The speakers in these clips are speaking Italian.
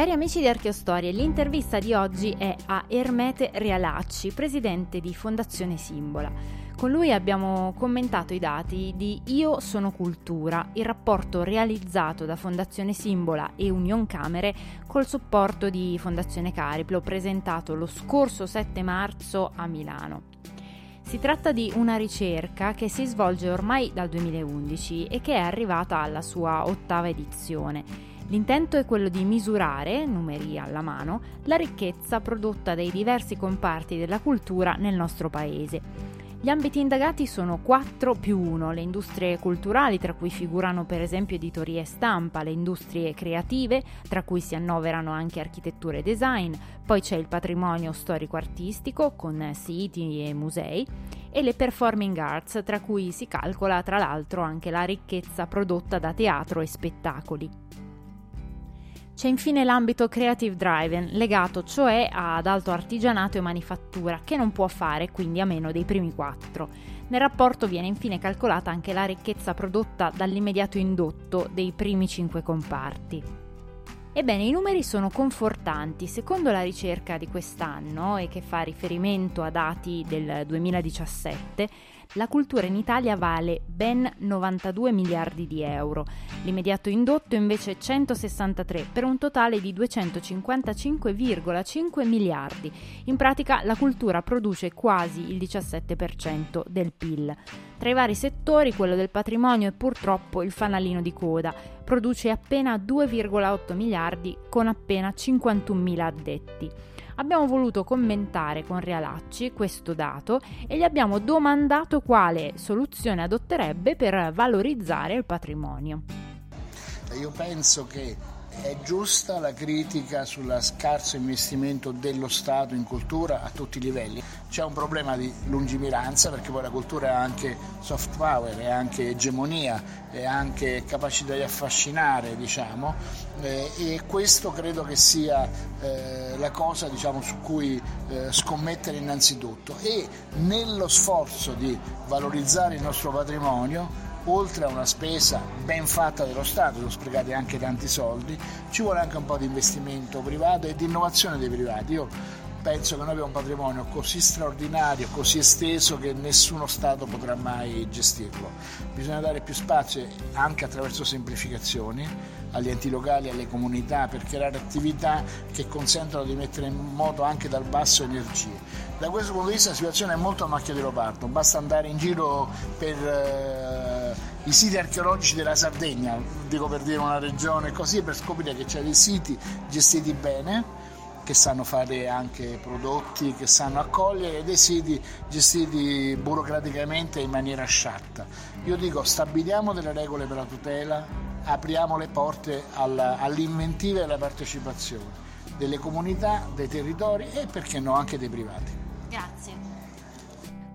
Cari amici di Archeostorie, l'intervista di oggi è a Ermete Realacci, presidente di Fondazione Simbola. Con lui abbiamo commentato i dati di Io sono cultura, il rapporto realizzato da Fondazione Simbola e Union Camere col supporto di Fondazione Cariplo, presentato lo scorso 7 marzo a Milano. Si tratta di una ricerca che si svolge ormai dal 2011 e che è arrivata alla sua ottava edizione L'intento è quello di misurare, numeri alla mano, la ricchezza prodotta dai diversi comparti della cultura nel nostro paese. Gli ambiti indagati sono 4 più 1, le industrie culturali, tra cui figurano per esempio editoria e stampa, le industrie creative, tra cui si annoverano anche architettura e design, poi c'è il patrimonio storico-artistico con siti e musei, e le performing arts, tra cui si calcola tra l'altro anche la ricchezza prodotta da teatro e spettacoli. C'è infine l'ambito creative driven, legato cioè ad alto artigianato e manifattura, che non può fare quindi a meno dei primi quattro. Nel rapporto viene infine calcolata anche la ricchezza prodotta dall'immediato indotto dei primi cinque comparti. Ebbene, i numeri sono confortanti. Secondo la ricerca di quest'anno, e che fa riferimento a dati del 2017, la cultura in Italia vale ben 92 miliardi di euro, l'immediato indotto invece 163 per un totale di 255,5 miliardi. In pratica la cultura produce quasi il 17% del PIL. Tra i vari settori quello del patrimonio è purtroppo il fanalino di coda, produce appena 2,8 miliardi con appena 51 mila addetti abbiamo voluto commentare con Realacci questo dato e gli abbiamo domandato quale soluzione adotterebbe per valorizzare il patrimonio. Io penso che è giusta la critica sul scarso investimento dello Stato in cultura a tutti i livelli. C'è un problema di lungimiranza perché poi la cultura è anche soft power, è anche egemonia, è anche capacità di affascinare, diciamo, eh, e questo credo che sia eh, la cosa diciamo, su cui eh, scommettere innanzitutto. E nello sforzo di valorizzare il nostro patrimonio oltre a una spesa ben fatta dello Stato, sono sprecati anche tanti soldi, ci vuole anche un po' di investimento privato e di innovazione dei privati. Io penso che noi abbiamo un patrimonio così straordinario, così esteso che nessuno Stato potrà mai gestirlo. Bisogna dare più spazio anche attraverso semplificazioni agli enti locali, alle comunità per creare attività che consentono di mettere in moto anche dal basso energie. Da questo punto di vista la situazione è molto a macchia di leopardo, basta andare in giro per eh, i siti archeologici della Sardegna, dico per dire una regione così, per scoprire che c'è dei siti gestiti bene che sanno fare anche prodotti, che sanno accogliere dei siti gestiti burocraticamente in maniera sciatta. Io dico stabiliamo delle regole per la tutela, apriamo le porte alla, all'inventiva e alla partecipazione delle comunità, dei territori e perché no anche dei privati.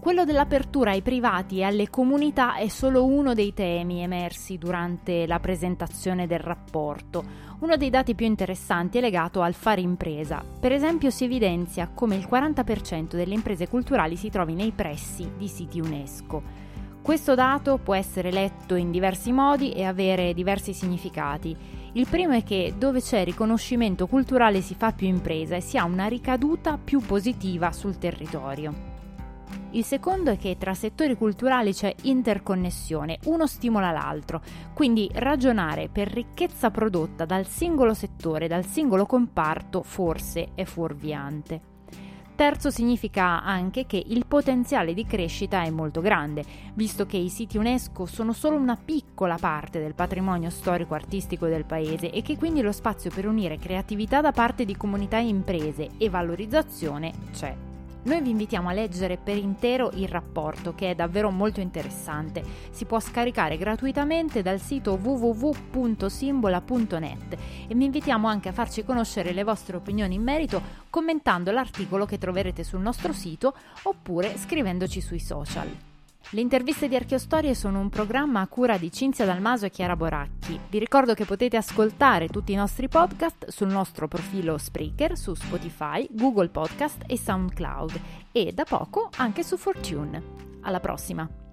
Quello dell'apertura ai privati e alle comunità è solo uno dei temi emersi durante la presentazione del rapporto. Uno dei dati più interessanti è legato al fare impresa. Per esempio si evidenzia come il 40% delle imprese culturali si trovi nei pressi di siti UNESCO. Questo dato può essere letto in diversi modi e avere diversi significati. Il primo è che dove c'è riconoscimento culturale si fa più impresa e si ha una ricaduta più positiva sul territorio. Il secondo è che tra settori culturali c'è interconnessione, uno stimola l'altro, quindi ragionare per ricchezza prodotta dal singolo settore, dal singolo comparto, forse è fuorviante. Terzo significa anche che il potenziale di crescita è molto grande, visto che i siti UNESCO sono solo una piccola parte del patrimonio storico-artistico del paese e che quindi lo spazio per unire creatività da parte di comunità e imprese e valorizzazione c'è. Noi vi invitiamo a leggere per intero il rapporto che è davvero molto interessante. Si può scaricare gratuitamente dal sito www.simbola.net e vi invitiamo anche a farci conoscere le vostre opinioni in merito commentando l'articolo che troverete sul nostro sito oppure scrivendoci sui social. Le interviste di Archeostorie sono un programma a cura di Cinzia Dalmaso e Chiara Boracchi. Vi ricordo che potete ascoltare tutti i nostri podcast sul nostro profilo Spreaker, su Spotify, Google Podcast e SoundCloud e da poco anche su Fortune. Alla prossima!